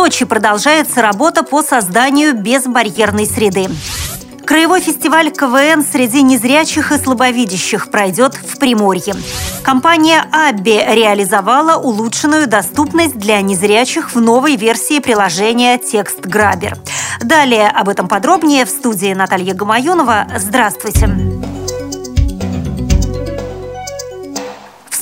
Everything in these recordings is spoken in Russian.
Сочи продолжается работа по созданию безбарьерной среды. Краевой фестиваль КВН среди незрячих и слабовидящих пройдет в Приморье. Компания «Абби» реализовала улучшенную доступность для незрячих в новой версии приложения «Текст Грабер». Далее об этом подробнее в студии Наталья Гамаюнова. Здравствуйте!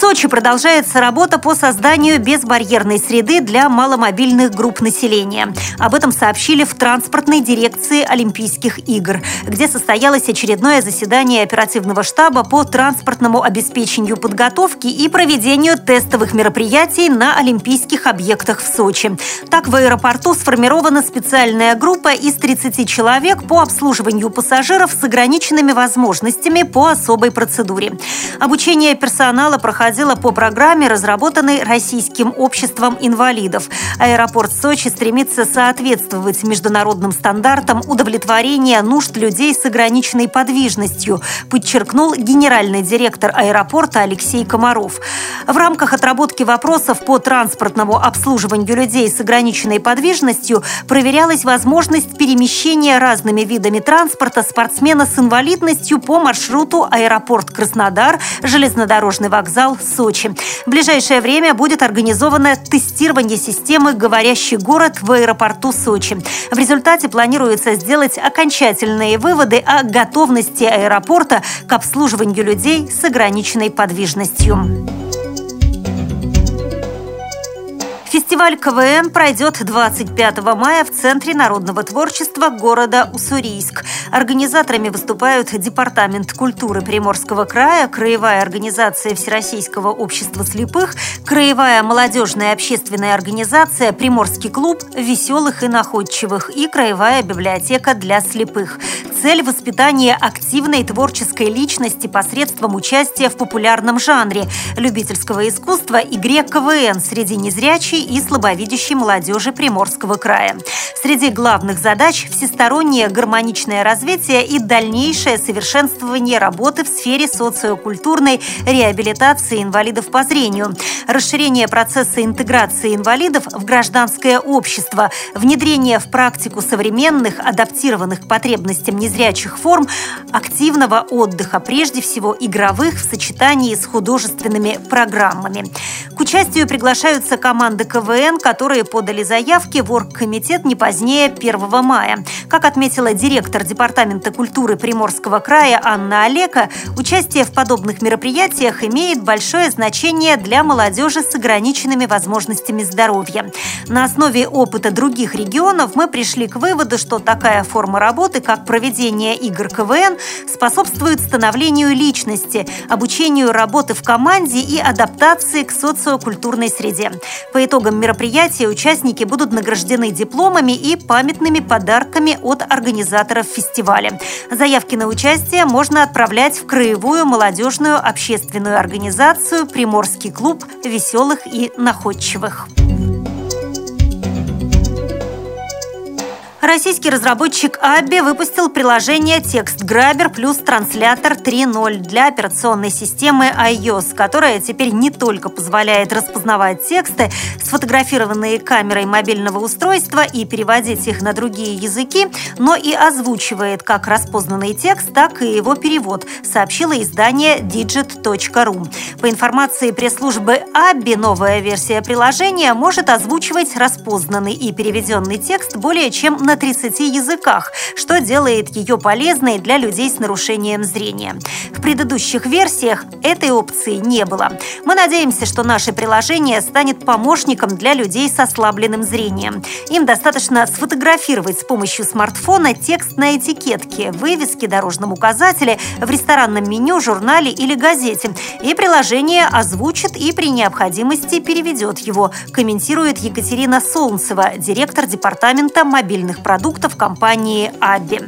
Сочи продолжается работа по созданию безбарьерной среды для маломобильных групп населения. Об этом сообщили в транспортной дирекции Олимпийских игр, где состоялось очередное заседание оперативного штаба по транспортному обеспечению подготовки и проведению тестовых мероприятий на олимпийских объектах в Сочи. Так, в аэропорту сформирована специальная группа из 30 человек по обслуживанию пассажиров с ограниченными возможностями по особой процедуре. Обучение персонала проходило проходила по программе, разработанной Российским обществом инвалидов. Аэропорт Сочи стремится соответствовать международным стандартам удовлетворения нужд людей с ограниченной подвижностью, подчеркнул генеральный директор аэропорта Алексей Комаров. В рамках отработки вопросов по транспортному обслуживанию людей с ограниченной подвижностью проверялась возможность перемещения разными видами транспорта спортсмена с инвалидностью по маршруту аэропорт Краснодар, железнодорожный вокзал Сочи. В ближайшее время будет организовано тестирование системы «Говорящий город» в аэропорту Сочи. В результате планируется сделать окончательные выводы о готовности аэропорта к обслуживанию людей с ограниченной подвижностью. Фестиваль КВН пройдет 25 мая в Центре народного творчества города Уссурийск. Организаторами выступают Департамент культуры Приморского края, Краевая организация Всероссийского общества слепых, Краевая молодежная общественная организация Приморский клуб веселых и находчивых и Краевая библиотека для слепых. Цель – воспитание активной творческой личности посредством участия в популярном жанре любительского искусства игре КВН среди незрячей и слабовидящей молодежи Приморского края. Среди главных задач – всестороннее гармоничное развитие и дальнейшее совершенствование работы в сфере социокультурной реабилитации инвалидов по зрению, расширение процесса интеграции инвалидов в гражданское общество, внедрение в практику современных, адаптированных к потребностям незрячих незрячих форм активного отдыха, прежде всего игровых в сочетании с художественными программами. К участию приглашаются команды КВН, которые подали заявки в оргкомитет не позднее 1 мая. Как отметила директор Департамента культуры Приморского края Анна Олека, участие в подобных мероприятиях имеет большое значение для молодежи с ограниченными возможностями здоровья. На основе опыта других регионов мы пришли к выводу, что такая форма работы, как проведение проведение игр КВН способствует становлению личности, обучению работы в команде и адаптации к социокультурной среде. По итогам мероприятия участники будут награждены дипломами и памятными подарками от организаторов фестиваля. Заявки на участие можно отправлять в Краевую молодежную общественную организацию «Приморский клуб веселых и находчивых». Российский разработчик Abby выпустил приложение Текст Грабер плюс транслятор 3.0 для операционной системы iOS, которая теперь не только позволяет распознавать тексты, сфотографированные камерой мобильного устройства и переводить их на другие языки, но и озвучивает как распознанный текст, так и его перевод, сообщило издание digit.ru. По информации пресс-службы Abby, новая версия приложения может озвучивать распознанный и переведенный текст более чем на 30 языках, что делает ее полезной для людей с нарушением зрения. В предыдущих версиях этой опции не было. Мы надеемся, что наше приложение станет помощником для людей с ослабленным зрением. Им достаточно сфотографировать с помощью смартфона текст на этикетке, вывеске, дорожном указателе, в ресторанном меню, журнале или газете. И приложение озвучит и при необходимости переведет его, комментирует Екатерина Солнцева, директор департамента мобильных продуктов компании «Аби».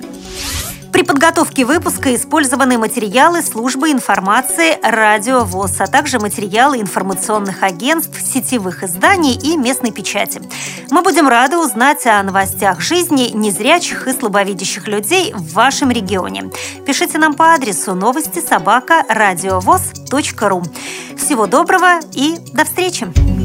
При подготовке выпуска использованы материалы службы информации «Радио ВОЗ», а также материалы информационных агентств, сетевых изданий и местной печати. Мы будем рады узнать о новостях жизни незрячих и слабовидящих людей в вашем регионе. Пишите нам по адресу новости собака ру. Всего доброго и до встречи!